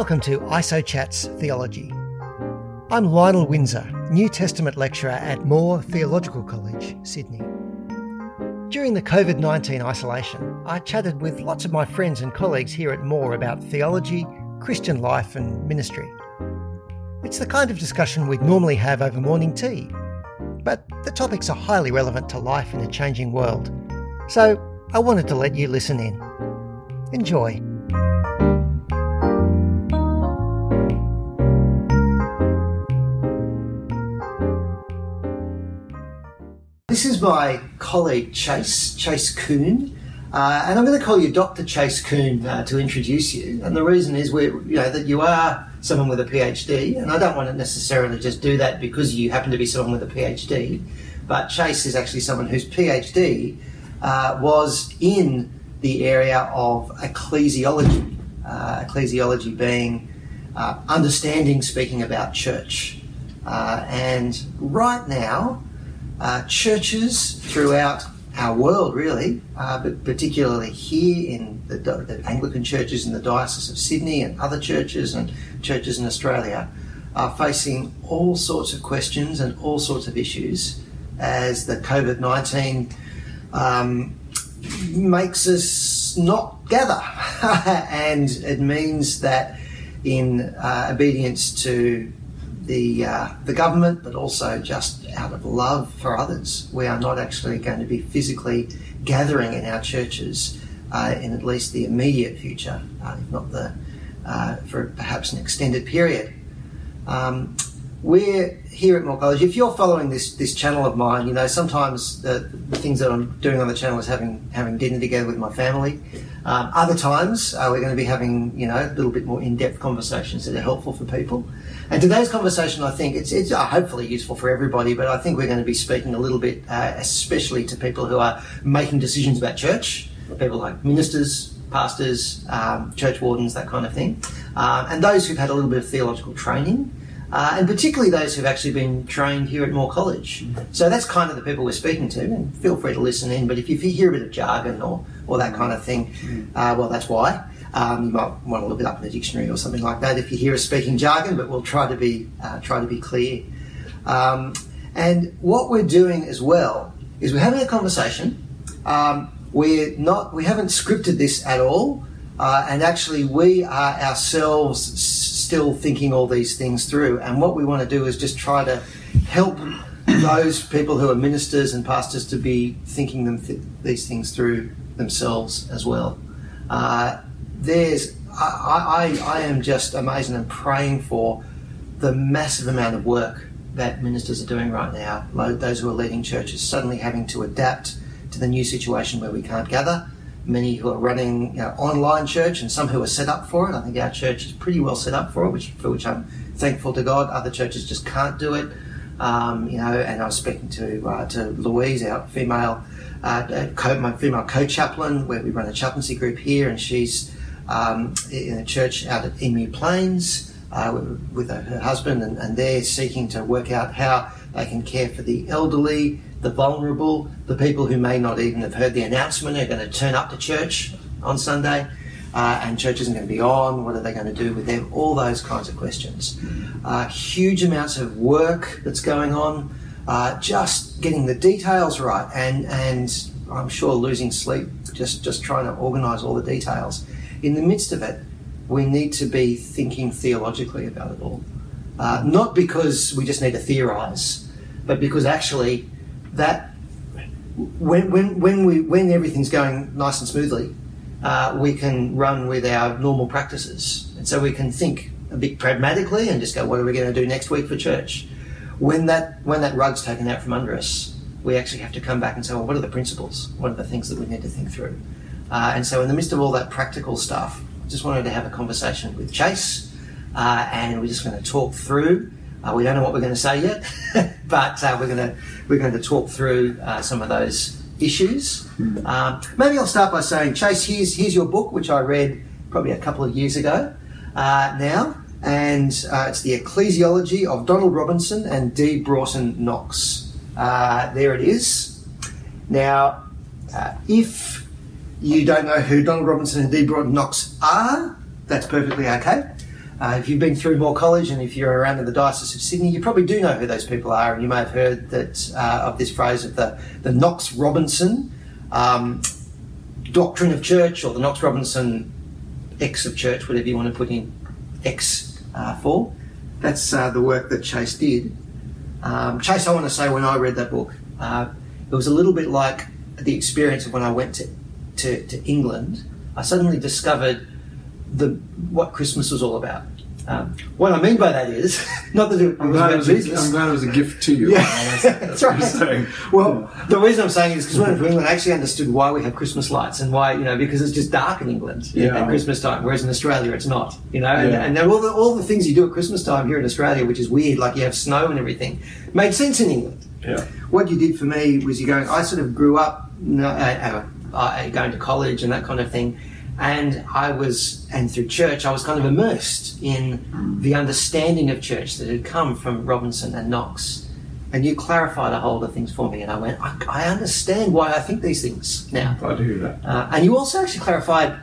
Welcome to ISO Chats Theology. I'm Lionel Windsor, New Testament lecturer at Moore Theological College, Sydney. During the COVID 19 isolation, I chatted with lots of my friends and colleagues here at Moore about theology, Christian life, and ministry. It's the kind of discussion we'd normally have over morning tea, but the topics are highly relevant to life in a changing world, so I wanted to let you listen in. Enjoy. This is my colleague Chase, Chase Kuhn, uh, and I'm going to call you Dr. Chase Kuhn uh, to introduce you. And the reason is we you know, that you are someone with a PhD, and I don't want to necessarily just do that because you happen to be someone with a PhD, but Chase is actually someone whose PhD uh, was in the area of ecclesiology, uh, ecclesiology being uh, understanding, speaking about church. Uh, and right now, uh, churches throughout our world, really, uh, but particularly here in the, the, Anglican churches in the Diocese of Sydney and other churches and churches in Australia, are facing all sorts of questions and all sorts of issues as the COVID 19 um, makes us not gather. and it means that in uh, obedience to the, uh, the government, but also just out of love for others. We are not actually going to be physically gathering in our churches uh, in at least the immediate future, uh, if not the uh, for perhaps an extended period. Um, we're here at Moore College. If you're following this this channel of mine, you know sometimes the, the things that I'm doing on the channel is having having dinner together with my family. Um, other times uh, we're going to be having you know a little bit more in depth conversations that are helpful for people. And today's conversation, I think it's it's uh, hopefully useful for everybody, but I think we're going to be speaking a little bit, uh, especially to people who are making decisions about church, people like ministers, pastors, um, church wardens, that kind of thing, um, and those who've had a little bit of theological training uh, and particularly those who've actually been trained here at Moore College. So that's kind of the people we're speaking to, and feel free to listen in. But if you hear a bit of jargon or, or that kind of thing, uh, well, that's why. Um, you might want to look it up in the dictionary or something like that if you hear us speaking jargon, but we'll try to be uh, try to be clear. Um, and what we're doing as well is we're having a conversation. Um, we're not we haven't scripted this at all, uh, and actually we are ourselves still thinking all these things through. And what we want to do is just try to help those people who are ministers and pastors to be thinking them th- these things through themselves as well. Uh, there's, I, I, I am just amazed and praying for the massive amount of work that ministers are doing right now. Those who are leading churches suddenly having to adapt to the new situation where we can't gather many who are running you know, online church and some who are set up for it. I think our church is pretty well set up for it, which for which I'm thankful to God. Other churches just can't do it. Um, you know, and I was speaking to uh, to Louise, our female uh, co- my female co-chaplain, where we run a chaplaincy group here, and she's um, in a church out at Emu Plains uh, with her husband, and, and they're seeking to work out how they can care for the elderly the vulnerable, the people who may not even have heard the announcement are going to turn up to church on Sunday, uh, and church isn't going to be on. What are they going to do with them? All those kinds of questions. Uh, huge amounts of work that's going on, uh, just getting the details right, and and I'm sure losing sleep just just trying to organise all the details. In the midst of it, we need to be thinking theologically about it all, uh, not because we just need to theorise, but because actually that when, when, when, we, when everything's going nice and smoothly, uh, we can run with our normal practices. And so we can think a bit pragmatically and just go, what are we going to do next week for church? When that, when that rug's taken out from under us, we actually have to come back and say, well, what are the principles? What are the things that we need to think through? Uh, and so, in the midst of all that practical stuff, I just wanted to have a conversation with Chase, uh, and we're just going to talk through uh, we don't know what we're going to say yet, but uh, we're going to we're going to talk through uh, some of those issues. Mm. Um, maybe I'll start by saying, Chase, here's here's your book, which I read probably a couple of years ago uh, now, and uh, it's the Ecclesiology of Donald Robinson and D. Broughton Knox. Uh, there it is. Now, if you don't know who Donald Robinson and D. Broughton Knox are, that's perfectly okay. Uh, if you've been through Moore College and if you're around in the Diocese of Sydney, you probably do know who those people are, and you may have heard that uh, of this phrase of the, the Knox Robinson um, doctrine of church or the Knox Robinson X of church, whatever you want to put in X uh, for. That's uh, the work that Chase did. Um, Chase, I want to say, when I read that book, uh, it was a little bit like the experience of when I went to, to, to England. I suddenly discovered the what Christmas was all about. Um, what I mean by that is, not that it, I'm was glad, it was a, Jesus. I'm glad it was a gift to you. Yeah, That's, that's right. Well, the reason I'm saying is because when I went to England, I actually understood why we have Christmas lights and why, you know, because it's just dark in England Yeah. at Christmas time, whereas in Australia it's not, you know. And, and all the all the things you do at Christmas time here in Australia, which is weird, like you have snow and everything, made sense in England. yeah. What you did for me was you going. I sort of grew up no, uh, uh, uh, going to college and that kind of thing, and I was and through church I was kind of immersed in the understanding of church that had come from Robinson and Knox. And you clarified a whole lot of things for me, and I went, I, I understand why I think these things now. To hear that. Uh, and you also actually clarified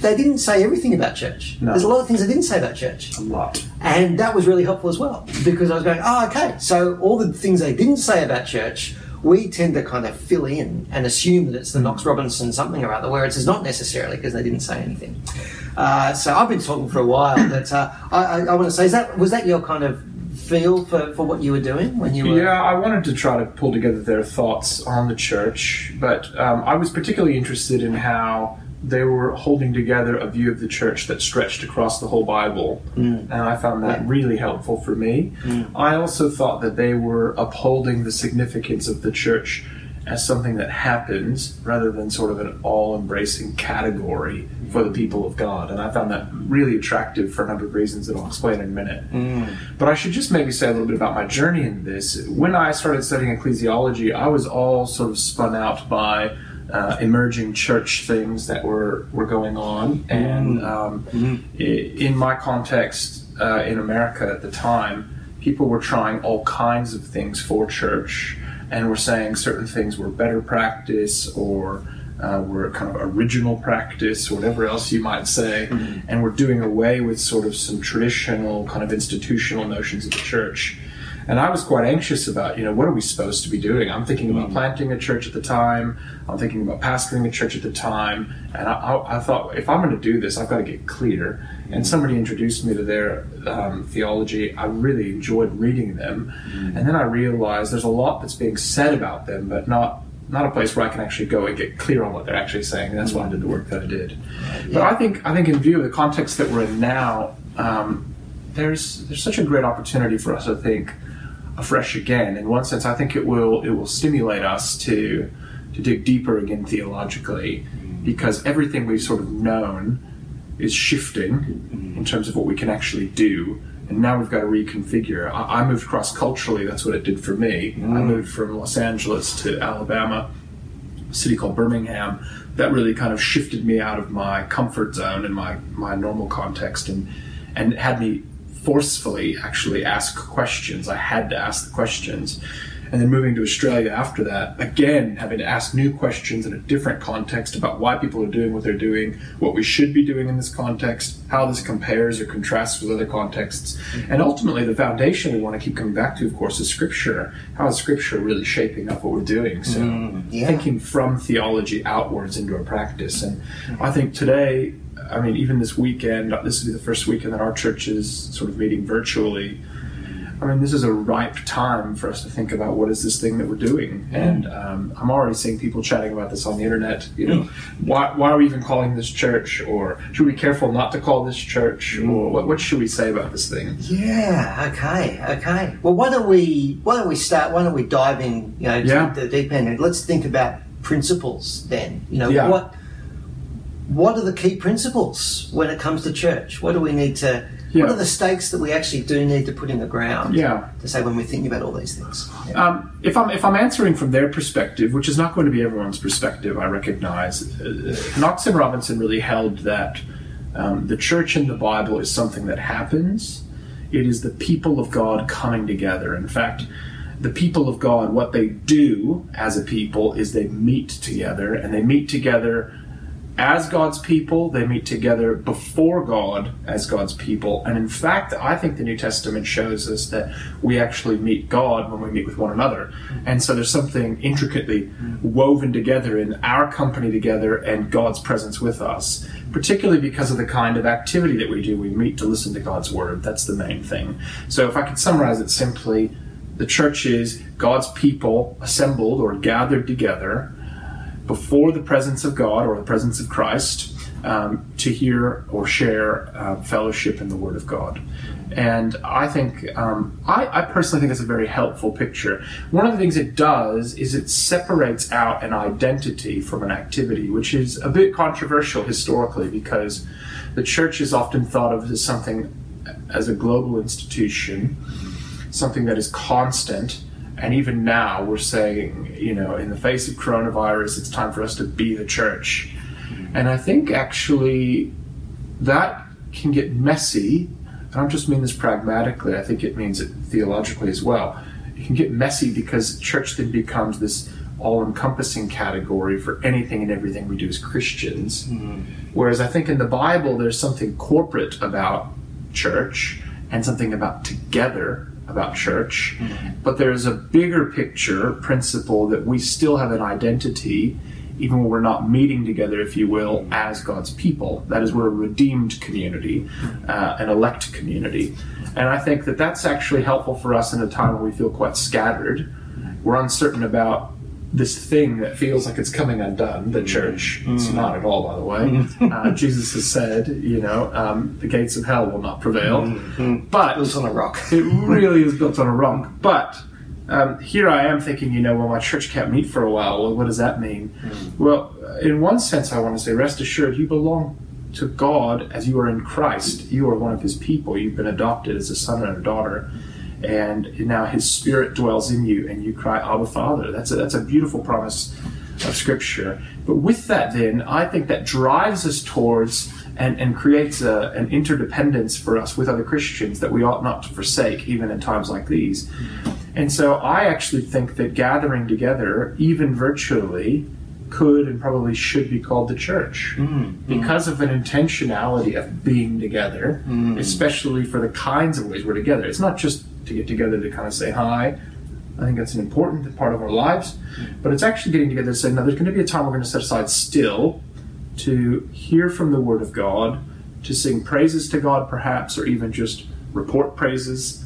they didn't say everything about church. No. There's a lot of things they didn't say about church. A lot. And that was really helpful as well because I was going, oh, okay. So all the things they didn't say about church, we tend to kind of fill in and assume that it's the Knox Robinson something or other, whereas it's not necessarily because they didn't say anything. Uh, so I've been talking for a while, but uh, I, I, I want to say, is that was that your kind of feel for, for what you were doing when you were? Yeah, I wanted to try to pull together their thoughts on the church, but um, I was particularly interested in how they were holding together a view of the church that stretched across the whole Bible, mm. and I found that really helpful for me. Mm. I also thought that they were upholding the significance of the church as something that happens rather than sort of an all embracing category for the people of God. And I found that really attractive for a number of reasons that I'll explain in a minute. Mm. But I should just maybe say a little bit about my journey in this. When I started studying ecclesiology, I was all sort of spun out by uh, emerging church things that were, were going on. And um, i- in my context uh, in America at the time, people were trying all kinds of things for church and were saying certain things were better practice or uh, were kind of original practice whatever else you might say, and we're doing away with sort of some traditional kind of institutional notions of the church. And I was quite anxious about, you know, what are we supposed to be doing? I'm thinking about planting a church at the time. I'm thinking about pastoring a church at the time. And I, I, I thought, if I'm going to do this, I've got to get clear. And somebody introduced me to their um, theology. I really enjoyed reading them. And then I realized there's a lot that's being said about them, but not not a place where I can actually go and get clear on what they're actually saying. And that's why I did the work that I did. But I think I think in view of the context that we're in now, um, there's there's such a great opportunity for us to think afresh again. In one sense, I think it will it will stimulate us to to dig deeper again theologically, because everything we've sort of known is shifting mm-hmm. in terms of what we can actually do. And now we've got to reconfigure. I, I moved cross culturally. That's what it did for me. I mm. moved from Los Angeles to Alabama, a city called Birmingham. That really kind of shifted me out of my comfort zone and my, my normal context and and had me forcefully actually ask questions. I had to ask the questions. And then moving to Australia after that, again, having to ask new questions in a different context about why people are doing what they're doing, what we should be doing in this context, how this compares or contrasts with other contexts. Mm-hmm. And ultimately, the foundation we want to keep coming back to, of course, is Scripture. How is Scripture really shaping up what we're doing? So, mm-hmm. yeah. thinking from theology outwards into our practice. And mm-hmm. I think today, I mean, even this weekend, this will be the first weekend that our church is sort of meeting virtually. I mean, this is a ripe time for us to think about what is this thing that we're doing. And um, I'm already seeing people chatting about this on the internet. You know, why, why are we even calling this church? Or should we be careful not to call this church? Or what, what should we say about this thing? Yeah. Okay. Okay. Well, why don't we why don't we start? Why don't we dive in? You know, Yeah. the deep end, and let's think about principles. Then, you know, Yeah. what what are the key principles when it comes to church? What do we need to? Yeah. What are the stakes that we actually do need to put in the ground? Yeah. To say when we're thinking about all these things. Yeah. Um, if I'm if I'm answering from their perspective, which is not going to be everyone's perspective, I recognize. Uh, Knox and Robinson really held that um, the church in the Bible is something that happens. It is the people of God coming together. In fact, the people of God, what they do as a people is they meet together, and they meet together as God's people, they meet together before God as God's people. And in fact, I think the New Testament shows us that we actually meet God when we meet with one another. And so there's something intricately woven together in our company together and God's presence with us, particularly because of the kind of activity that we do. We meet to listen to God's word. That's the main thing. So if I could summarize it simply, the church is God's people assembled or gathered together before the presence of God or the presence of Christ um, to hear or share uh, fellowship in the Word of God. And I think, um, I, I, personally think it's a very helpful picture. One of the things it does is it separates out an identity from an activity, which is a bit controversial historically because the church is often thought of as something, as a global institution, something that is constant and even now, we're saying, you know, in the face of coronavirus, it's time for us to be the church. And I think actually that can get messy. I don't just mean this pragmatically, I think it means it theologically as well. It can get messy because church then becomes this all encompassing category for anything and everything we do as Christians. Mm-hmm. Whereas I think in the Bible, there's something corporate about church and something about together about church, mm-hmm. but there's a bigger picture principle that we still have an identity, even when we're not meeting together, if you will, as God's people. That is, we're a redeemed community, uh, an elect community. And I think that that's actually helpful for us in a time when we feel quite scattered. We're uncertain about this thing that feels like it's coming undone, the church. It's mm. not at all, by the way. Mm. uh, Jesus has said, you know, um, the gates of hell will not prevail. Mm. But built on a rock. it really is built on a rock. But um, here I am thinking, you know, well, my church can't meet for a while. Well, what does that mean? Mm. Well, in one sense, I want to say, rest assured, you belong to God as you are in Christ. You are one of His people. You've been adopted as a son and a daughter and now His Spirit dwells in you, and you cry, Abba, Father. That's a, that's a beautiful promise of Scripture. But with that, then, I think that drives us towards and, and creates a, an interdependence for us with other Christians that we ought not to forsake, even in times like these. And so I actually think that gathering together, even virtually, could and probably should be called the church mm, because mm. of an intentionality of being together, mm. especially for the kinds of ways we're together. It's not just to get together to kind of say hi. I think that's an important part of our lives. But it's actually getting together to say, no, there's going to be a time we're going to set aside still to hear from the Word of God, to sing praises to God, perhaps, or even just report praises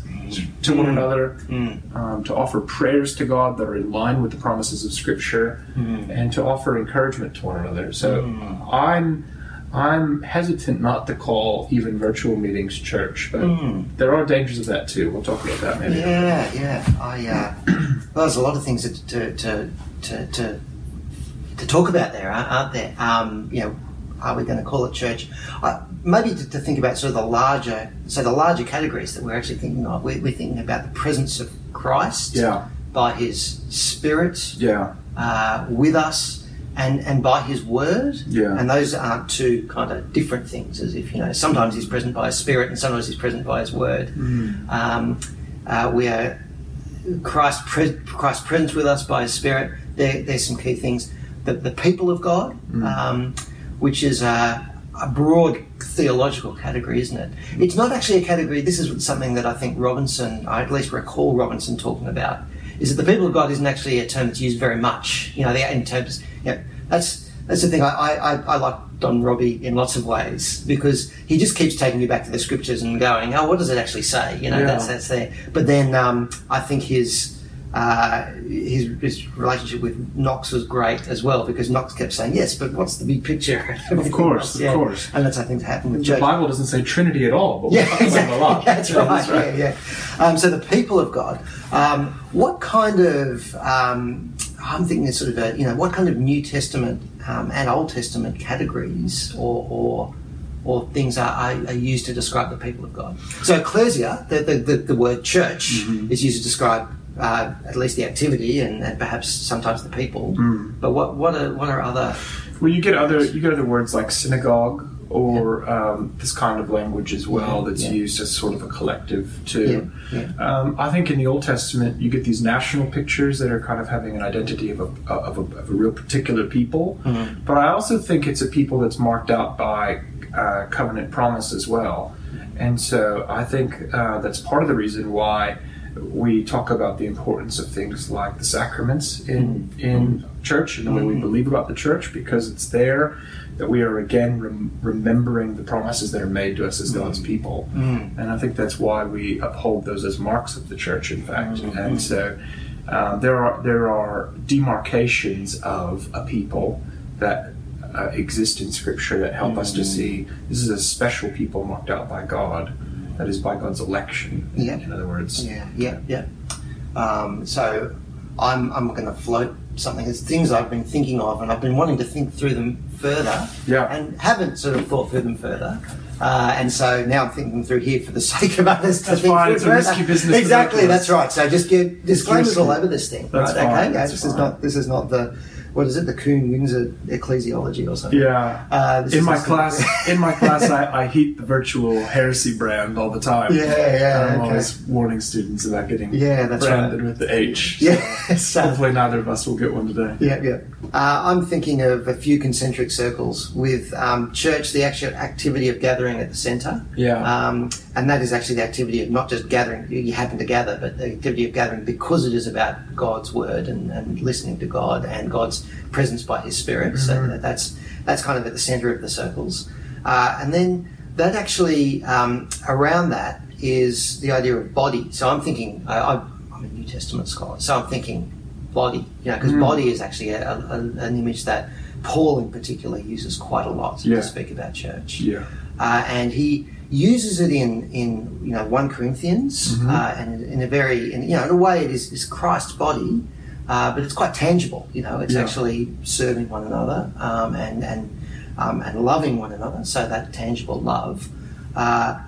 to one mm. another, mm. Um, to offer prayers to God that are in line with the promises of Scripture, mm. and to offer encouragement to one another. So mm. I'm I'm hesitant not to call even virtual meetings church, but mm. there are dangers of that too. We'll talk about that maybe. Yeah, yeah. I uh, well, there's a lot of things to to to to, to talk about there, aren't there? Um, you know, are we going to call it church? Uh, maybe to, to, think about sort of the larger, so the larger categories that we're actually thinking of. We're, we're thinking about the presence of Christ, yeah. by His Spirit, yeah, uh, with us and, and by his word. Yeah. And those aren't two kind of different things, as if, you know, sometimes he's present by his spirit and sometimes he's present by his word. Mm. Um, uh, we are Christ, pre- Christ present with us by his spirit. There, there's some key things. The, the people of God, mm. um, which is a, a broad theological category, isn't it? It's not actually a category, this is something that I think Robinson, I at least recall Robinson talking about, is that the people of God isn't actually a term that's used very much, you know, in terms yeah, that's that's the thing. I, I, I like Don Robbie in lots of ways because he just keeps taking you back to the scriptures and going, oh, what does it actually say? You know, yeah. that's that's there. But then um, I think his uh, his, his relationship with Knox was great as well because Knox kept saying yes, but what's the big picture? of course, yeah. of course, and that's I think happened with the Joe. Bible doesn't say Trinity at all, but yeah, exactly. a lot. That's, right. that's right. Yeah, yeah. Um, so the people of God. Um, what kind of um, I'm thinking sort of a, you know what kind of New Testament um, and Old Testament categories or, or or things are, are, are, used to describe the people of God. So ecclesia, the, the, the, the word church, mm-hmm. is used to describe uh, at least the activity and, and perhaps sometimes the people. Mm. But what what are what are other? Well, you get other you get other words like synagogue or um, this kind of language as well that's Yeah. used as sort of a collective too. Yeah, Um, I think in the Old Testament you get these national pictures that are kind of having an identity of a, of a, of a real particular people, Mm-hmm. but I also think it's a people that's marked out by uh, covenant promise as well, and so I think uh, that's part of the reason why we talk about the importance of things like the sacraments in in church and the way we mm-hmm. believe about the church because it's there that we are again rem- remembering the promises that are made to us as mm-hmm. God's people, mm-hmm. and I think that's why we uphold those as marks of the church. In fact, and so uh, there are there are demarcations of a people that. Uh, exist in Scripture that help us to see this is a special people marked out by God, that is by God's election. Yeah. In other words, Yeah, yeah, yeah. Um, so I'm I'm going to float something. It's things I've been thinking of, and I've been wanting to think through them further, Yeah. and haven't sort of thought through them further. Uh, and so now I'm thinking through here for the sake of others to That's think fine, through it's a risky business Exactly, both of us. that's right. So just give disclaimers all over this thing. That's right? fine, Okay, that's this is not this is not the what is it? The Kuhn Windsor ecclesiology or something. Yeah. Uh, in my class, in my class, I, I heat the virtual heresy brand all the time. Yeah, yeah, I'm okay. always warning students about getting Yeah, that's branded right. with the H. Yeah, so- Hopefully, neither of us will get one today. Yeah, yeah. Uh, I'm thinking of a few concentric circles with um, church, the actual activity of gathering at the centre. Yeah. Um, and that is actually the activity of not just gathering, you- happen to gather, but the activity of gathering because it is about God's word and, and listening to God and God's presence by His Spirit. So that- that's, that's kind of at the centre of the circles. Uh, and then that actually, um, around that, is the idea of body. So I'm thinking, I, I'm a New Testament scholar, so I'm thinking body, you know, because Mm. body is actually a, a, an image that Paul in particular uses quite a lot Yeah. to speak about church Yeah. uh, and he uses it in in you know one Corinthians, Mm-hmm. uh, and in a very in, you know in a way it is, is Christ's body, uh, but it's quite tangible. You know, it's Yeah. actually serving one another um, and and um, and loving one another. So that tangible love. Uh,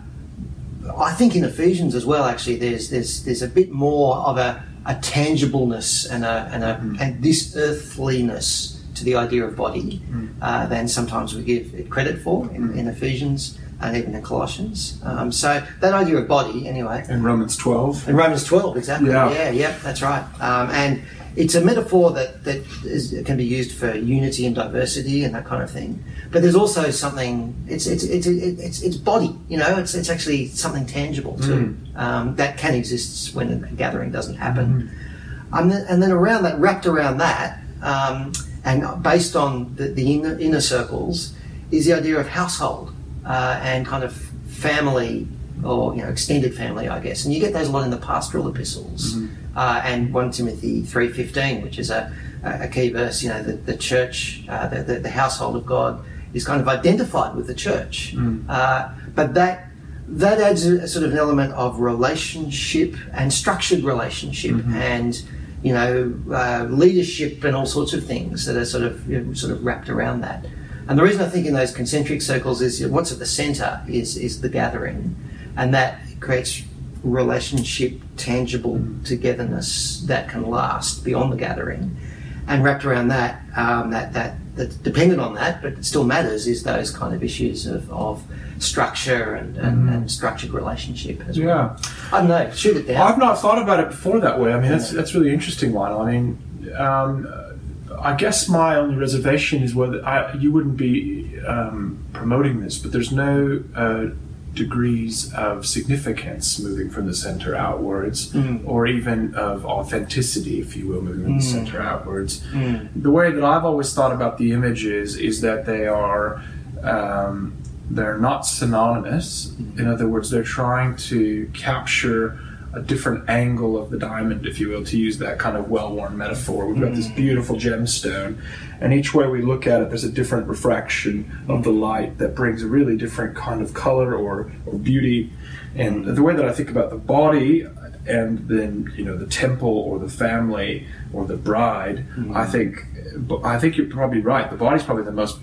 I think in Ephesians as well. Actually, there's there's there's a bit more of a, a tangibleness and a and a Mm-hmm. and this earthliness to the idea of body Mm. uh, than sometimes we give it credit for in, in Ephesians and even in Colossians. Um, so that idea of body, anyway, In Romans 12. in Romans 12, exactly. Yeah. Yeah, yeah, that's right. Um, and it's a metaphor that, that is, can be used for unity and diversity and that kind of thing. But there's also something, it's, it's, it's, it's, it's body, you know, it's, it's actually something tangible too, um, that can exist when a gathering doesn't happen. And, then, and then around that, wrapped around that, um, and based on the, the inner, inner circles, is the idea of household uh, and kind of family or you know extended family, I guess. And you get those a lot in the pastoral epistles uh, and one Timothy three fifteen, which is a, a key verse. You know, the, the church, uh, the, the, the household of God, is kind of identified with the church, uh, but that that adds a, sort of an element of relationship and structured relationship and you know uh, leadership and all sorts of things that are sort of you know, sort of wrapped around that. And the reason I think in those concentric circles is what's at the centre is is the gathering, and that creates relationship, tangible togetherness that can last beyond the gathering. And wrapped around that, um, that that that dependent on that, but it still matters, is those kind of issues of, of structure and, and, and structured relationship as well. Yeah. I don't know, shoot it down. I've not thought about it before that way. I mean, that's that's really interesting, Lionel. I mean, um, I guess my only reservation is whether I, you wouldn't be um, promoting this, but there's no uh, degrees of significance moving from the center outwards, or even of authenticity, if you will, moving from the center outwards. The way that I've always thought about the images is that they are. Um, they're not synonymous. In other words, they're trying to capture a different angle of the diamond, if you will, to use that kind of well worn metaphor. We've got this mm. beautiful gemstone, and each way we look at it, there's a different refraction of the light that brings a really different kind of color or, or beauty. And the way that I think about the body and then you know the temple or the family or the bride, mm. I think I think you're probably right. The body's probably the most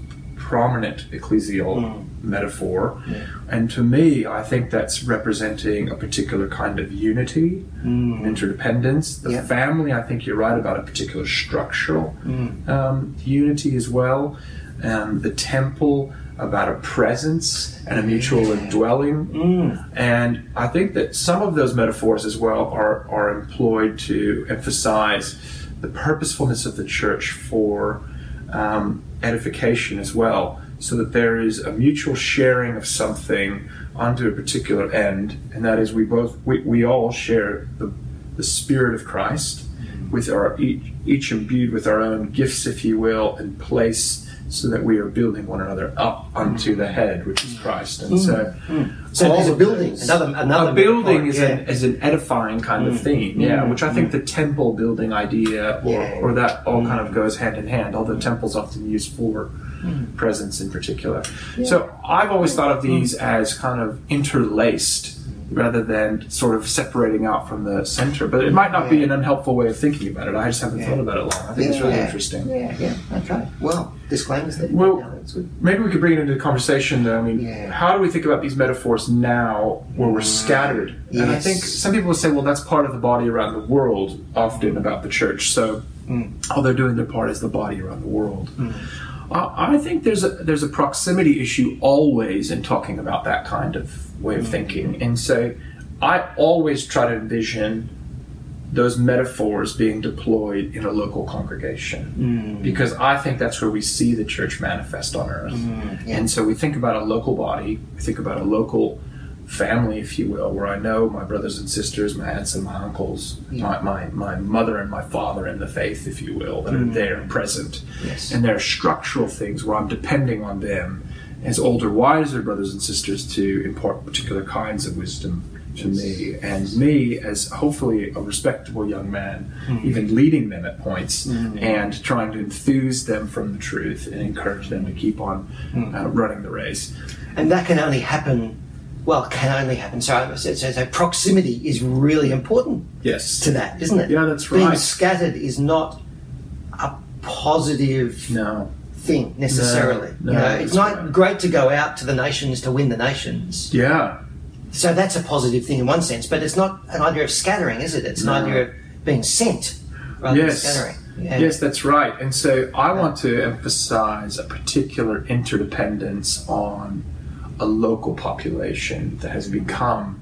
prominent ecclesial metaphor. And to me, I think that's representing a particular kind of unity and interdependence. The Yeah. family, I think you're right about a particular structural um, unity as well. Um, the temple, about a presence and a mutual indwelling. And I think that some of those metaphors as well are, are employed to emphasize the purposefulness of the church for um, edification as well, so that there is a mutual sharing of something onto a particular end, and that is we both we, we all share the, the spirit of Christ mm-hmm. with our each, each imbued with our own gifts, if you will, and place so that we are building one another up unto the head, which is Christ. And so, mm, mm. So all there's a building, those- another another a building is, yeah. an, is an edifying kind of mm, theme, yeah, which I think the temple building idea or, Yeah. or that all kind of goes hand in hand, although temple's often used for presence in particular. So I've always thought of these as kind of interlaced rather than sort of separating out from the center. But it might not be an unhelpful way of thinking about it. I just haven't thought about it long. I think it's really Yeah. interesting. Yeah, yeah, okay. Well, disclaimers there. Well, good. Maybe we could bring it into the conversation. Though. I mean, Yeah. how do we think about these metaphors now, where we're scattered? And I think some people will say, "Well, that's part of the body around the world." Often about the church, so all they're doing their part is the body around the world. Uh, I think there's a there's a proximity issue always in talking about that kind of way of mm. thinking, and so I always try to envision those metaphors being deployed in a local congregation mm. because I think that's where we see the church manifest on earth. yeah. And so we think about a local body, we think about a local family, if you will, where I know my brothers and sisters, my aunts and my uncles, my, my, my mother and my father in the faith, if you will, that are mm. there and present. Yes. And there are structural things where I'm depending on them as older, wiser brothers and sisters to impart particular kinds of wisdom to me, and me as hopefully a respectable young man, mm. even leading them at points mm. and trying to enthuse them from the truth and encourage them to keep on uh, running the race. And that can only happen, well, can only happen. So, so, so, so proximity is really important Yes. to that, isn't it? Yeah, that's right. Being scattered is not a positive No. thing necessarily. No, you know, it's not right. great to go out to the nations to win the nations. Yeah. So that's a positive thing in one sense, but it's not an idea of scattering, is it? It's an idea of being sent rather Yes. than scattering. Yeah. Yes, that's right. And so I want to emphasize a particular interdependence on a local population that has become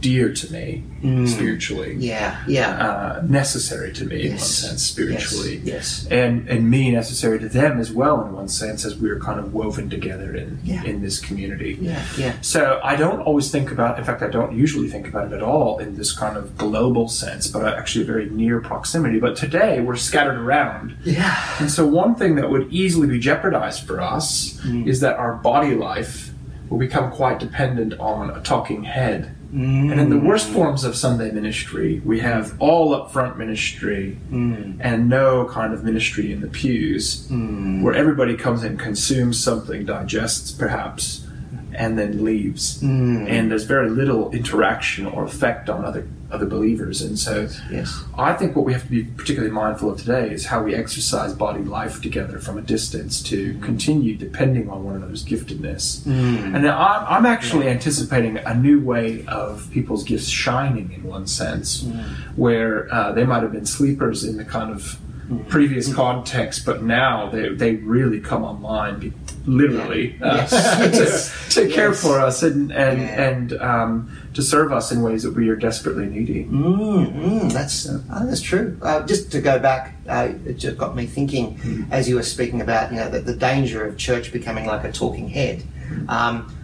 dear to me spiritually. Yeah, yeah. Uh, necessary to me in one sense spiritually, Yes, yes. and and me necessary to them as well in one sense as we're kind of woven together in Yeah. in this community. Yeah, yeah. So I don't always think about, in fact, I don't usually think about it at all in this kind of global sense, but actually a very near proximity. But today we're scattered around. Yeah. And so one thing that would easily be jeopardized for us Mm. is that our body life will become quite dependent on a talking head. Mm. And in the worst forms of Sunday ministry, we have all upfront ministry Mm. and no kind of ministry in the pews, Mm. where everybody comes in, consumes something, digests perhaps, and then leaves. Mm. And there's very little interaction or effect on other other believers. And so Yes. I think what we have to be particularly mindful of today is how we exercise body life together from a distance to continue depending on one another's giftedness. Mm. And I'm, I'm actually anticipating a new way of people's gifts shining in one sense, mm. where uh, they might have been sleepers in the kind of mm. previous context, but now they, they really come online, literally, uh, Yes. to, to care Yes. for us and and Yeah. and um, to serve us in ways that we are desperately needing. Mm, mm, that's oh, that's true. Uh, just to go back, uh, it just got me thinking as you were speaking about you know the, the danger of church becoming like a talking head. Um,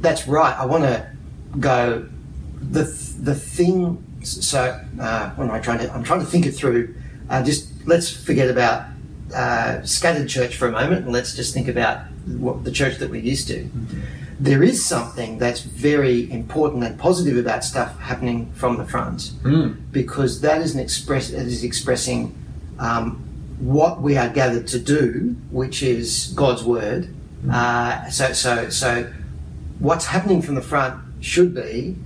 that's right. I want to go the the thing. So uh, what am I trying to? I'm trying to think it through. Uh, just let's forget about uh, scattered church for a moment, and let's just think about what the church that we're used to. There is something that's very important and positive about stuff happening from the front Mm. because that is an express it is expressing um, what we are gathered to do, which is God's word. Uh, so so so what's happening from the front should be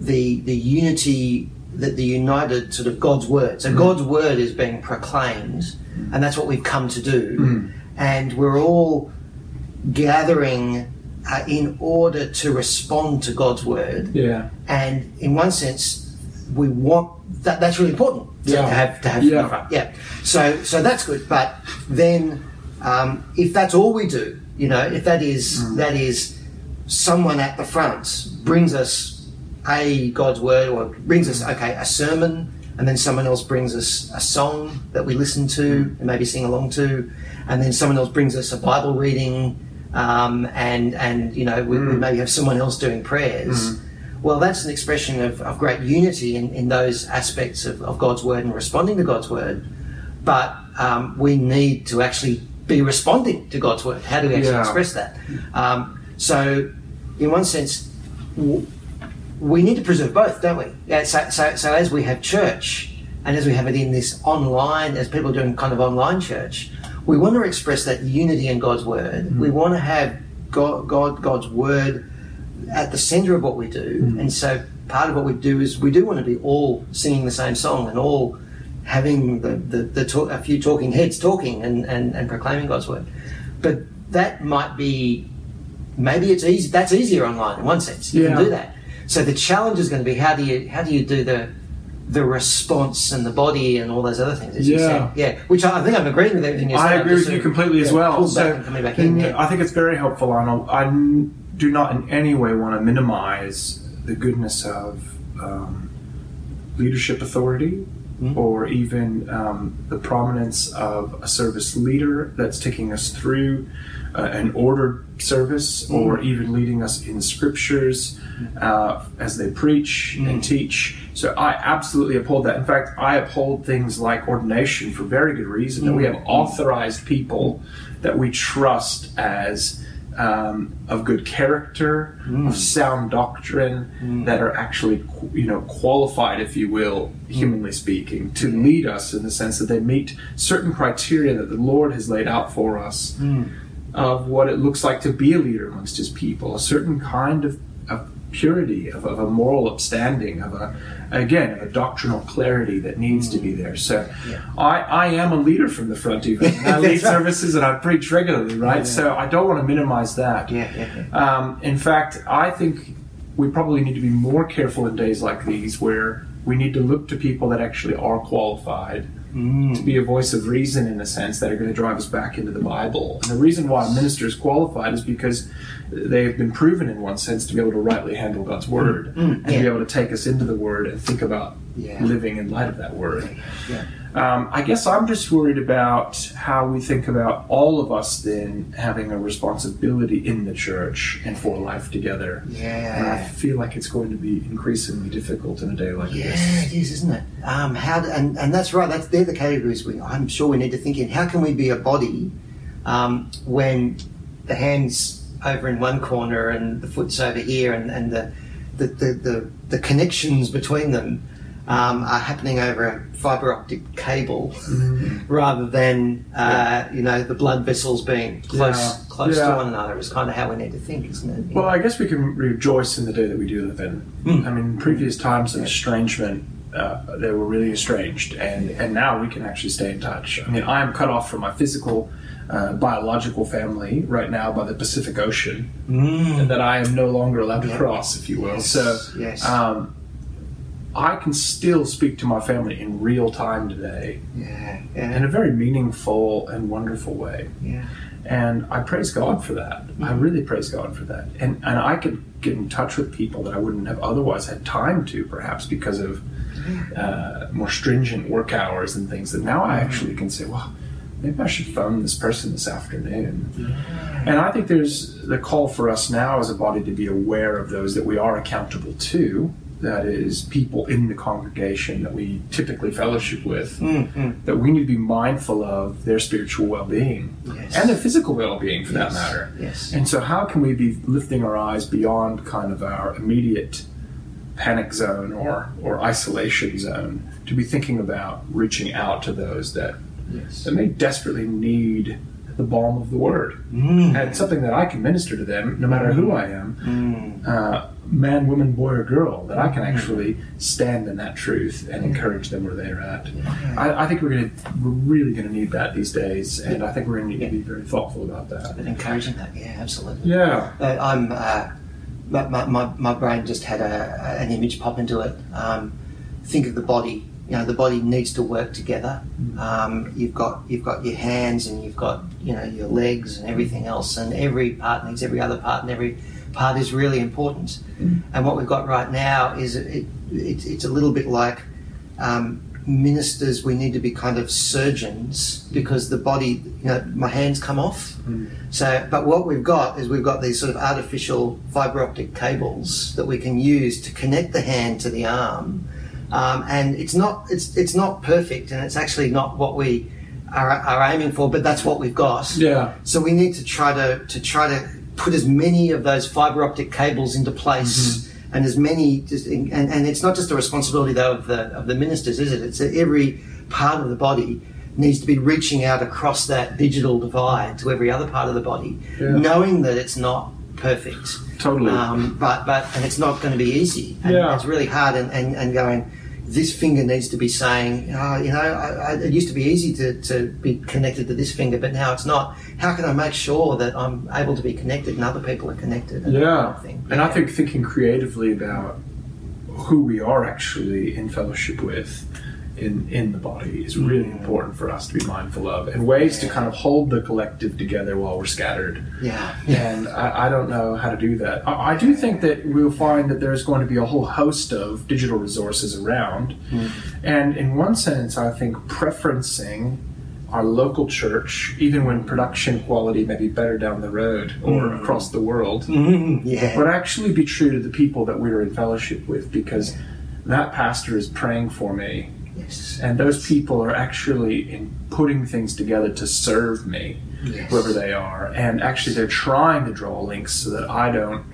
the the unity that the united sort of God's word. So God's word is being proclaimed, and that's what we've come to do. And we're all gathering uh, in order to respond to God's word. Yeah. And in one sense, we want that. That's really important to, Yeah. to have to have Yeah. Yeah. So so that's good. But then, um, if that's all we do, you know, if that is Mm. that is someone at the front brings us a God's word or brings us okay a sermon, and then someone else brings us a song that we listen to and maybe sing along to, and then someone else brings us a Bible reading, um, and and you know we, we maybe have someone else doing prayers. Well, that's an expression of, of great unity in, in those aspects of, of God's word and responding to God's word. But um, we need to actually be responding to God's word. How do we actually Yeah. express that? Um, so, in one sense, w- we need to preserve both, don't we? Yeah, so, so, so as we have church and as we have it in this online, as people are doing kind of online church, we want to express that unity in God's word. Mm. We want to have God, God, God's word at the center of what we do. Mm. And so part of what we do is we do want to be all singing the same song and all having the, the, the talk, a few talking heads talking and, and, and proclaiming God's word. But that might be maybe it's easy that's easier online in one sense. You Yeah. can do that. So the challenge is going to be how do you how do you do the the response and the body and all those other things. As you Yeah. yeah. Which I, I think I'm agreeing with everything you. I agree with you completely as well. pulled back So, and coming back in. Yeah. I think it's very helpful, Arnold. I do not in any way want to minimize the goodness of um, leadership authority Mhm. or even um, the prominence of a service leader that's taking us through uh, an ordered service or even leading us in scriptures uh, as they preach and teach. So I absolutely uphold that. In fact, I uphold things like ordination for very good reason that we have authorized people that we trust as um, of good character, of hmm. sound doctrine, hmm. that are actually, you know, qualified, if you will, humanly hmm. speaking, to lead us in the sense that they meet certain criteria that the Lord has laid out for us of what it looks like to be a leader amongst His people, a certain kind of, of purity, of, of a moral upstanding, of a again a doctrinal clarity that needs to be there. So, I, I am a leader from the front, even I lead right. services and I preach regularly, right? So I don't want to minimize that. Yeah, yeah, yeah. Um, in fact, I think we probably need to be more careful in days like these where we need to look to people that actually are qualified to be a voice of reason in a sense that are going to drive us back into the Bible. And the reason why a minister is qualified is because they have been proven in one sense to be able to rightly handle God's word and yeah. be able to take us into the word and think about Yeah. living in light of that word. Yeah. Um, I guess I'm just worried about how we think about all of us then having a responsibility in the church and for life together. Yeah. And I feel like it's going to be increasingly difficult in a day like Yeah, this. it is, isn't it? Um, how do, and, and that's right. That's they're the categories we. I'm sure we need to think in. How can we be a body um, when the hands over in one corner and the foot's over here, and, and the, the, the, the the connections between them um, are happening over a fibre optic cable rather than uh, you know the blood vessels being close Yeah. close Yeah. to one another. Is kind of how we need to think, isn't it? Well, I guess we can rejoice in the day that we do live in. Mm. I mean, previous times of estrangement, uh, they were really estranged, and, and now we can actually stay in touch. I mean, I am cut off from my physical, uh, biological family right now by the Pacific Ocean, Mm. and that I am no longer allowed to Yeah. cross, if you will. Yes, So, yes. um, I can still speak to my family in real time today yeah, in a very meaningful and wonderful way. yeah. And I praise God for that. I really praise God for that. And and I could get in touch with people that I wouldn't have otherwise had time to, perhaps because of uh, more stringent work hours and things. That now I actually can say, well, maybe I should phone this person this afternoon. And I think there's the call for us now as a body to be aware of those that we are accountable to. That is, people in the congregation that we typically fellowship with Mm, that we need to be mindful of their spiritual well-being Yes. and their physical well-being for that matter Yes. and so how can we be lifting our eyes beyond kind of our immediate panic zone or or isolation zone to be thinking about reaching out to those that Yes. that may desperately need the balm of the word. Mm. And something that I can minister to them no matter who I am, Mm. uh, man, woman, boy, or girl, that I can actually stand in that truth and encourage them where they're at. I, I think we're going to, we're really going to need that these days, and I think we're going to need to be very thoughtful about that. But encouraging that, yeah, absolutely. Yeah. Uh, I'm. Uh, my, my, my, my brain just had a, an image pop into it. Um, think of the body. You know, the body needs to work together. Um, you've got you've got your hands and you've got you know your legs and everything else, and every part needs every other part, and every part is really important. And what we've got right now is it, it, it's a little bit like um, ministers. We need to be kind of surgeons because the body, you know, my hands come off. So, but what we've got is we've got these sort of artificial fiber optic cables that we can use to connect the hand to the arm, um, and it's not it's it's not perfect, and it's actually not what we are, are aiming for, but that's what we've got. Yeah. So we need to try to to try to put as many of those fiber optic cables into place. And as many, just, and, and it's not just a responsibility though of the of the ministers, is it? It's every part of the body needs to be reaching out across that digital divide to every other part of the body, Yeah. knowing that it's not perfect. Totally. Um, but but and it's not going to be easy. And Yeah. It's really hard and, and, and going. This finger needs to be saying, oh, you know, I, I, it used to be easy to, to be connected to this finger, but now it's not. How can I make sure that I'm able to be connected and other people are connected? And Yeah. kind of thing. And I think thinking creatively about who we are actually in fellowship with in, in the body is really important for us to be mindful of and ways to kind of hold the collective together while we're scattered. yeah, And I, I don't know how to do that. I, I do think that we'll find that there's going to be a whole host of digital resources around. And in one sense, I think preferencing our local church, even when production quality may be better down the road or across the world, Mhm, yeah, would actually be true to the people that we're in fellowship with because that pastor is praying for me yes, and those people are actually in putting things together to serve me yes. whoever they are and actually they're trying to draw links so that i don't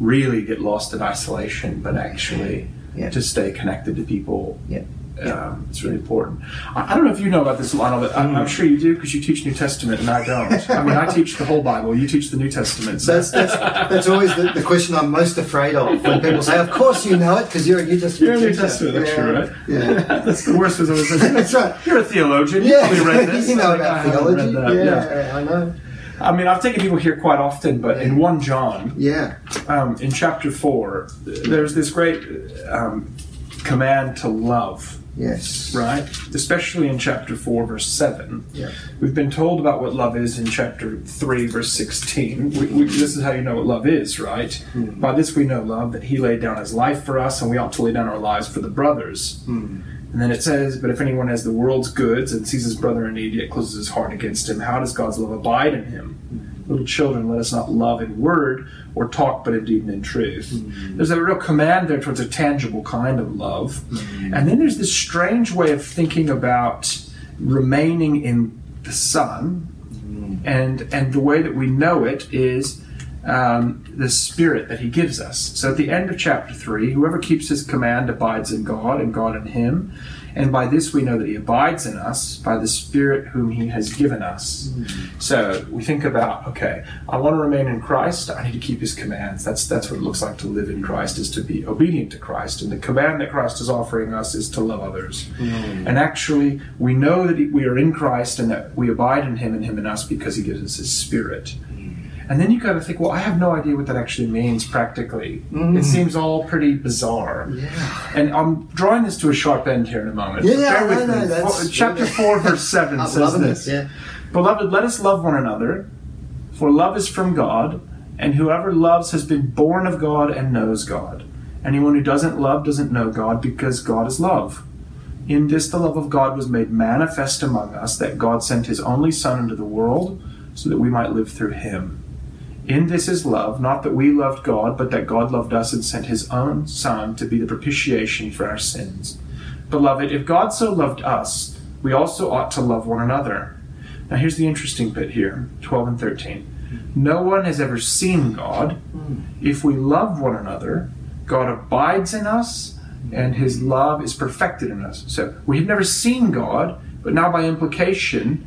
really get lost in isolation but actually Yeah. to stay connected to people Yeah. Um, it's really important. I, I don't know if you know about this, Lionel, but I'm, I'm sure you do because you teach New Testament and I don't. I mean, I teach the whole Bible. You teach the New Testament. So That's, that's, that's always the, the question I'm most afraid of when people say, "Of course you know it because you're a New Testament." You're a New teacher." Testament, that's yeah. true, right? Yeah. that's the worst. Was always That's right. You're a theologian. You Yeah, probably read this. you know I about theology. that. Yeah, I know. I mean, I've taken people here quite often, but in one John, Yeah, um, in chapter four, there's this great um, command to love. Yes, right? Especially in chapter 4, verse 7. Yeah. We've been told about what love is in chapter 3, verse 16. We, we, this is how you know what love is, right? Hmm. By this we know love, that he laid down his life for us, and we ought to lay down our lives for the brothers. Hmm. And then it says, But if anyone has the world's goods and sees his brother in need, yet closes his heart against him, how does God's love abide in him? Hmm. Little children, let us not love in word or talk, but in deed and in truth. Mm-hmm. There's a real command there towards a tangible kind of love. Mm-hmm. And then there's this strange way of thinking about remaining in the Son. Mm-hmm. And, and the way that we know it is um, the Spirit that He gives us. So at the end of chapter 3, whoever keeps His command abides in God, and God in Him. And by this we know that He abides in us, by the Spirit whom He has given us. Hmm. So we think about, okay, I want to remain in Christ, I need to keep His commands. That's, that's what it looks like to live in Christ, is to be obedient to Christ. And the command that Christ is offering us is to love others. Hmm. And actually, we know that we are in Christ and that we abide in Him and Him in us because He gives us His Spirit. And then you got to think, well, I have no idea what that actually means practically. It mm. seems all pretty bizarre. yeah. And I'm drawing this to a sharp end here in a moment. Yeah, Bear no, with no, me. that's- Well, Chapter 4, verse 7 I'm says this. this. Yeah, Beloved, let us love one another, for love is from God, and whoever loves has been born of God and knows God. Anyone who doesn't love doesn't know God, because God is love. In this, the love of God was made manifest among us, that God sent his only Son into the world, so that we might live through him. In this is love, not that we loved God, but that God loved us and sent his own Son to be the propitiation for our sins. Beloved, if God so loved us, we also ought to love one another. Now, here's the interesting bit here 12 and 13. No one has ever seen God. If we love one another, God abides in us, and his love is perfected in us. So, we have never seen God, but now by implication,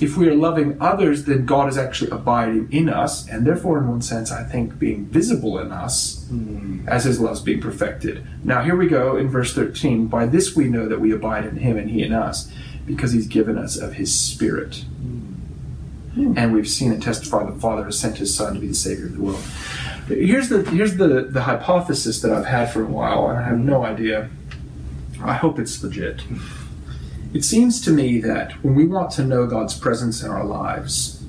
if we are loving others, then God is actually abiding in us, and therefore, in one sense, I think being visible in us hmm. as His love's being perfected. Now, here we go in verse 13. By this we know that we abide in Him and He in us, because He's given us of His Spirit. Hmm. And we've seen and testified the Father has sent His Son to be the Savior of the world. Here's the here's the, the hypothesis that I've had for a while, and I have no idea. I hope it's legit. It seems to me that when we want to know God's presence in our lives,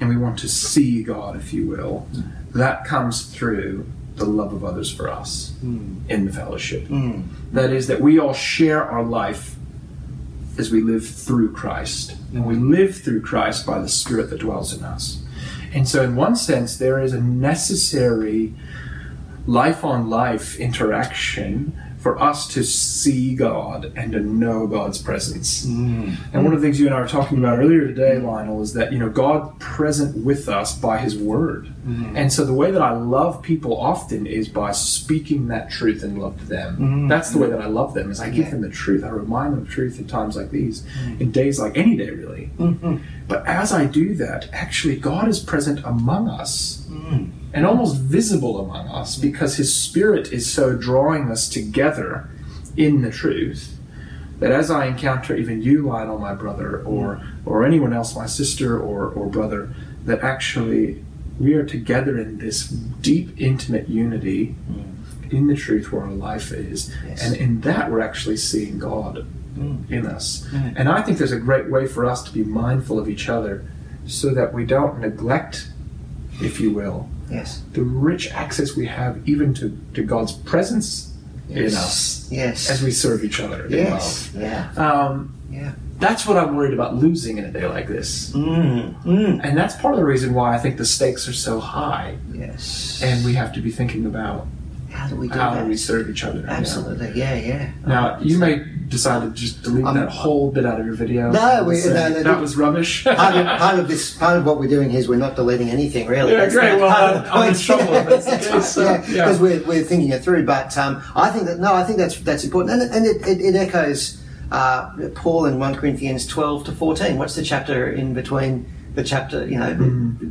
and we want to see God, if you will, that comes through the love of others for us hmm. in the fellowship. Hmm. That is, that we all share our life as we live through Christ. And we live through Christ by the Spirit that dwells in us. And so, in one sense, there is a necessary life on life interaction for us to see God and to know God's presence. Hmm. And one of the things you and I were talking about earlier today, Lionel, is that you know God present with us by His Word. Hmm. And so the way that I love people often is by speaking that truth and love to them. Hmm. That's the way that I love them. Is I give them the truth. I remind them of truth in times like these, in days like any day, really. But as I do that, actually, God is present among us and almost visible among us because His Spirit is so drawing us together in the truth that as I encounter even you, Lionel, my brother, or or anyone else, my sister or, or brother, that actually we are together in this deep, intimate unity mm. in the truth where our life is. Yes. And in that, we're actually seeing God mm. in us. Mm. And I think there's a great way for us to be mindful of each other so that we don't neglect, if you will, Yes. the rich access we have even to, to God's presence in us Yes. as we serve each other in Yes. Yeah. Um, Yeah. that's what I'm worried about losing in a day like this. Mm. Mm. And that's part of the reason why I think the stakes are so high. Yes. And we have to be thinking about how do we do how that? we serve each other. Absolutely. Yeah. Yeah. Now, you may decide to just delete I'm- that whole bit out of your video. No, we- say, no, no, that was rubbish. part of, part of this, part of what we're doing is we're not deleting anything really. Yeah, That's great. Well, part I'm- in trouble if that's the case, so, yeah, yeah. because we're, we're thinking it through. But um, I think that no, I think that's that's important, and, it- and it, it, it echoes uh, Paul in one Corinthians twelve to fourteen. What's the chapter in between the chapter? You know,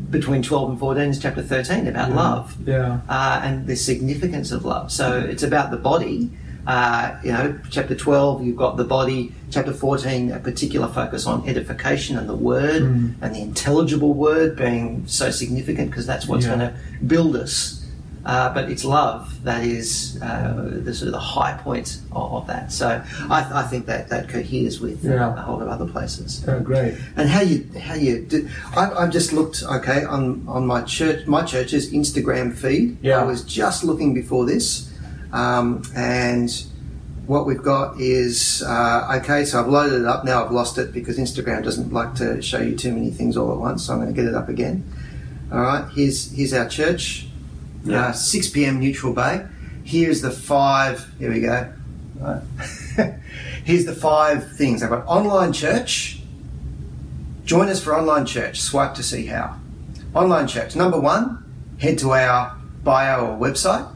between twelve and fourteen is chapter thirteen about love yeah. uh, and the significance of love. So it's about the body. Uh, you know, chapter 12, you've got the body. Chapter 14, a particular focus on edification and the word Mm. and the intelligible word being so significant because that's what's Yeah. going to build us. Uh, but it's love that is uh, the sort of the high point of, of that. So I, I think that that coheres with Yeah. a whole lot of other places Oh, great. and how you how you do, I, I've just looked okay on on my church my church's Instagram feed. Yeah. I was just looking before this, um, and what we've got is uh, okay. So I've loaded it up now. I've lost it because Instagram doesn't like to show you too many things all at once. So I'm going to get it up again. All right. Here's here's our church. Yeah. Uh, 6 p.m. Neutral Bay. Here's the five. Here we go. Right. here's the five things. I've got online church. Join us for online church. Swipe to see how. Online church. Number one, head to our bio or website.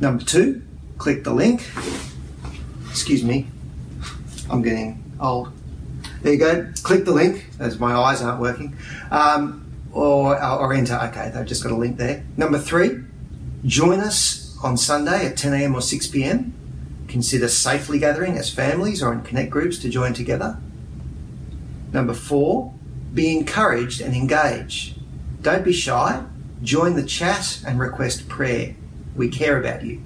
Number two, click the link. Excuse me, I'm getting old. There you go. Click the link, as my eyes aren't working. Um, or, or enter. Okay, they've just got a link there. Number three, join us on Sunday at 10 a.m. or 6 p.m. Consider safely gathering as families or in connect groups to join together. Number four, be encouraged and engage. Don't be shy. Join the chat and request prayer. We care about you.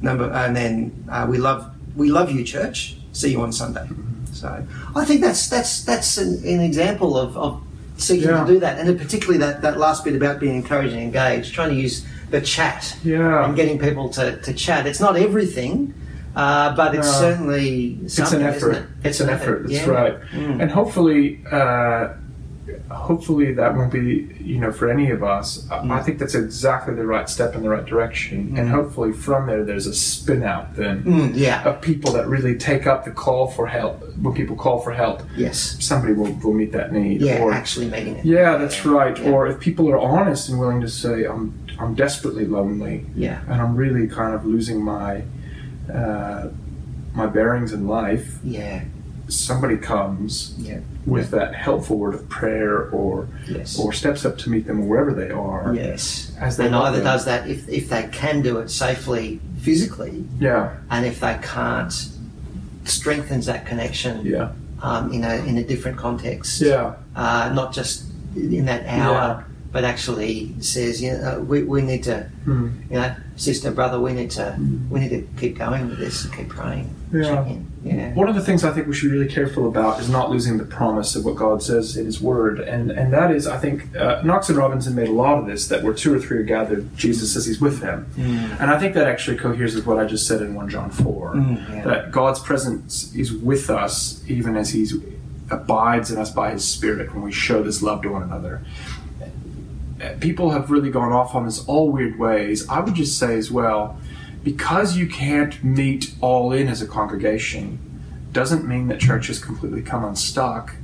Number and then uh, we love we love you, church. See you on Sunday. So I think that's that's that's an, an example of, of seeking Yeah. to do that, and particularly that, that last bit about being encouraged and engaged, trying to use the chat Yeah. and getting people to, to chat. It's not everything, uh, but it's No. certainly It's an effort. It? It's an effort. That's yeah. right. Mm. And hopefully, uh, hopefully that won't be you know for any of us. I- Mm. I think that's exactly the right step in the right direction. And hopefully, from there, there's a spin out then Mm, yeah. of people that really take up the call for help. When people call for help, Yes. somebody will, will meet that need. Yeah. or, actually meeting it. yeah, that's right. Yeah. Or if people are honest and willing to say, "I'm I'm desperately lonely," Yeah. and I'm really kind of losing my uh, my bearings in life. Yeah. Somebody comes Yeah. with that helpful word of prayer or Yes. or steps up to meet them wherever they are. Yes. As they and either them. does that if, if they can do it safely physically, Yeah. and if they can't, strengthens that connection Yeah. um, in, a, in a different context. Yeah. Uh, not just in that hour, but actually says, you know, we, we need to, Hmm. you know, sister, brother, we need to, we need to keep going with this and keep praying. Yeah. Yeah. One of the things I think we should be really careful about is not losing the promise of what God says in His Word, and and that is, I think, uh, Knox and Robinson made a lot of this. That where two or three are gathered, Jesus says He's with them, and I think that actually coheres with what I just said in one John four, Mm, yeah. that God's presence is with us even as He abides in us by His Spirit when we show this love to one another. People have really gone off on this all weird ways. I would just say as well, because you can't meet all in as a congregation doesn't mean that church has completely come unstuck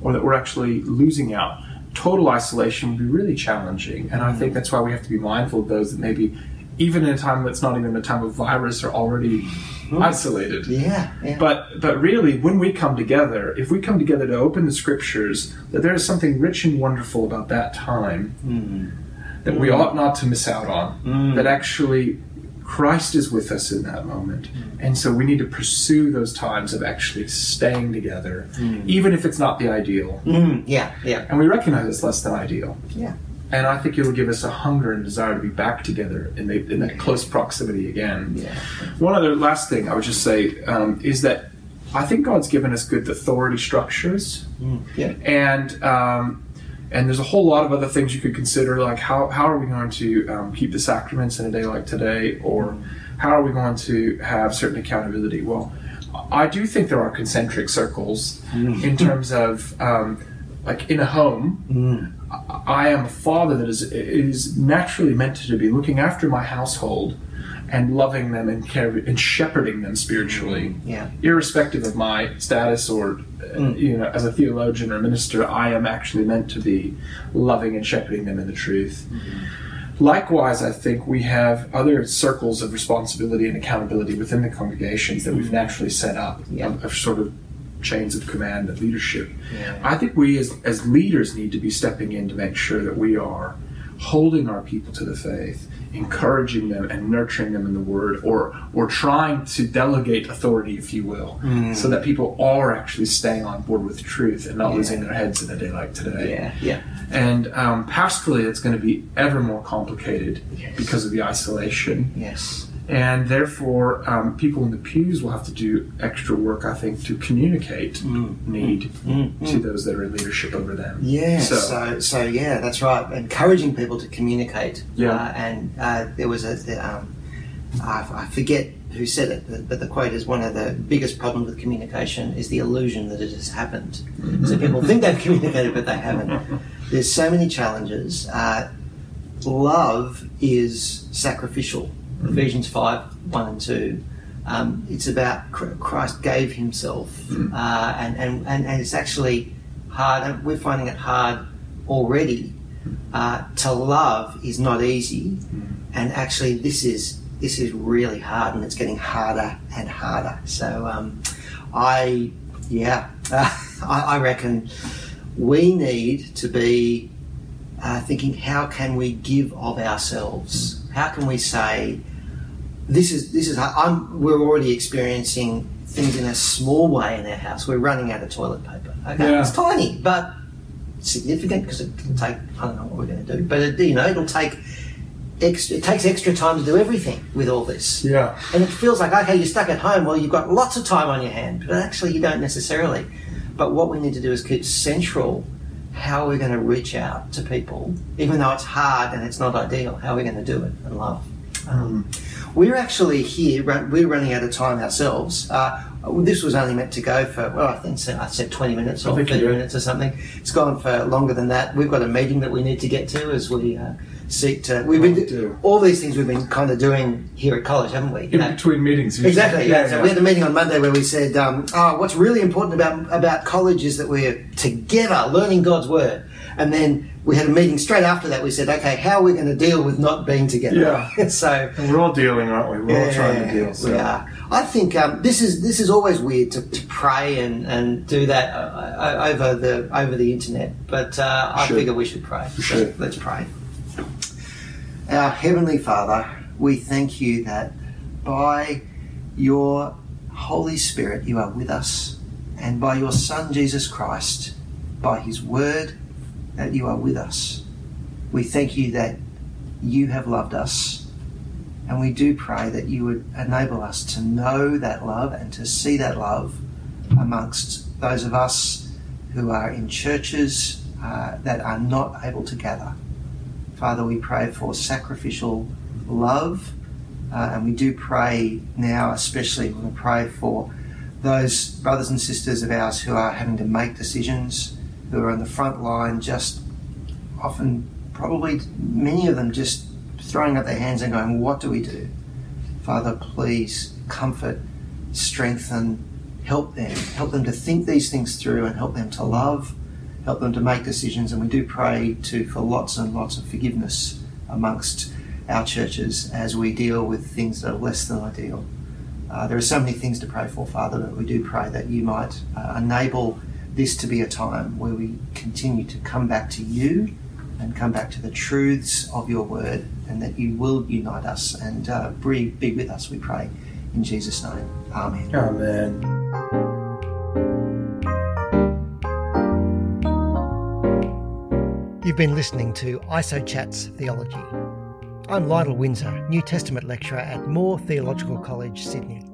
or that we're actually losing out. Total isolation would be really challenging, and I think mm. that's why we have to be mindful of those that maybe, even in a time that's not even a time of virus, are already isolated. Yeah. yeah. But but really, when we come together, if we come together to open the scriptures, that there is something rich and wonderful about that time mm-hmm. that we mm-hmm. ought not to miss out on. Mm. That actually Christ is with us in that moment, mm. and so we need to pursue those times of actually staying together, mm. even if it's not the ideal. Mm, yeah. Yeah. And we recognize it's less than ideal. Yeah. And I think it will give us a hunger and desire to be back together in, the, in that close proximity again. Yeah. One other last thing I would just say um, is that I think God's given us good authority structures, Mm, yeah. and um, and there's a whole lot of other things you could consider, like how how are we going to um, keep the sacraments in a day like today, or how are we going to have certain accountability? Well, I do think there are concentric circles in terms of um, like in a home. Mm. I am a father that is is naturally meant to be looking after my household and loving them and care and shepherding them spiritually, Yeah. irrespective of my status or uh, mm. you know as a theologian or minister. I am actually meant to be loving and shepherding them in the truth. Mm-hmm. Likewise, I think we have other circles of responsibility and accountability within the congregations that we've mm-hmm. naturally set up Yeah. of, of sort of chains of command and leadership. Yeah. I think we as, as leaders need to be stepping in to make sure that we are holding our people to the faith, encouraging them and nurturing them in the word, or or trying to delegate authority, if you will, so that people are actually staying on board with truth and not Yeah. losing their heads in a day like today. Yeah. Yeah. And um, pastorally, it's going to be ever more complicated Yes. because of the isolation. Yes. And therefore, um, people in the pews will have to do extra work, I think, to communicate need to those that are in leadership over them. Yeah, So- so, so yeah, that's right. Encouraging people to communicate. Yeah. Uh, and uh, there was a, the, um, I, I forget who said it, but- but the quote is one of the biggest problems with communication is the illusion that it has happened. So people think they've communicated, but they haven't. There's so many challenges. Uh, love is sacrificial. Ephesians 5 1 and 2. Um, it's about Christ gave himself, uh, and, and, and, and it's actually hard, and we're finding it hard already. Uh, to love is not easy, and actually, this is this is really hard, and it's getting harder and harder. So, um, I yeah, I, I reckon we need to be uh, thinking how can we give of ourselves? How can we say this is this is I'm we're already experiencing things in a small way in our house. We're running out of toilet paper. Okay, Yeah. it's tiny, but significant because it'll take I don't know what we're going to do, but it, you know it'll take. Extra, it takes extra time to do everything with all this. Yeah. And it feels like, okay, you're stuck at home. Well, you've got lots of time on your hand, but actually, you don't necessarily. But what we need to do is keep central how we're going to reach out to people, even though it's hard and it's not ideal. How we're going to do it and love. Um, we're actually here. run- We're running out of time ourselves. Uh, this was only meant to go for well, I think so- I said 20 minutes or 30 minutes or something. It's gone for longer than that. We've got a meeting that we need to get to as we uh, seek to. We've been do. all these things we've been kind of doing here at college, haven't we? In Uh, between meetings. Exactly. Yeah. So we had a meeting on Monday where we said, um, oh, what's really important about about college is that we're together learning God's word. And then we had a meeting straight after that. We said, okay, how are we going to deal with not being together? Yeah. so And we're all dealing, aren't we? We're all trying to deal. So. we are. I think um, this is this is always weird to, to pray and, and do that uh, uh, over the over the internet. But uh, I figure we should pray. So should. let's pray. Our heavenly Father, we thank you that by your Holy Spirit you are with us, and by your Son Jesus Christ, by His Word, that you are with us. We thank you that you have loved us and we do pray that you would enable us to know that love and to see that love amongst those of us who are in churches uh, that are not able to gather. Father, we pray for sacrificial love, uh, and we do pray now, especially, we pray for those brothers and sisters of ours who are having to make decisions, who are on the front line, just often, probably many of them just throwing up their hands and going, What do we do? Father, please comfort, strengthen, help them. Help them to think these things through and help them to love, help them to make decisions. And we do pray too for lots and lots of forgiveness amongst our churches as we deal with things that are less than ideal. Uh, there are so many things to pray for, Father, but we do pray that you might uh, enable this to be a time where we continue to come back to you and come back to the truths of your word, and that you will unite us and uh, be, be with us, we pray. In Jesus' name. Amen. Amen. You've been listening to ISO Chats Theology. I'm Lionel Windsor, New Testament lecturer at Moore Theological College, Sydney.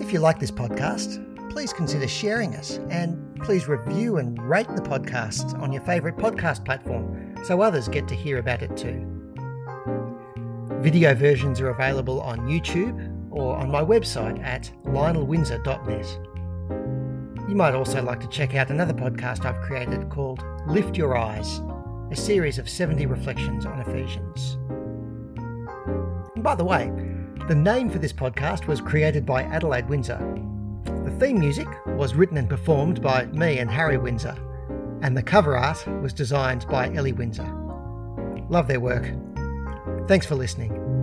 If you like this podcast, please consider sharing it and please review and rate the podcast on your favourite podcast platform so others get to hear about it too. Video versions are available on YouTube or on my website at lionelwindsor.net. You might also like to check out another podcast I've created called Lift Your Eyes, a series of 70 reflections on Ephesians. And by the way, the name for this podcast was created by Adelaide Windsor. The theme music was written and performed by me and Harry Windsor, and the cover art was designed by Ellie Windsor. Love their work. Thanks for listening.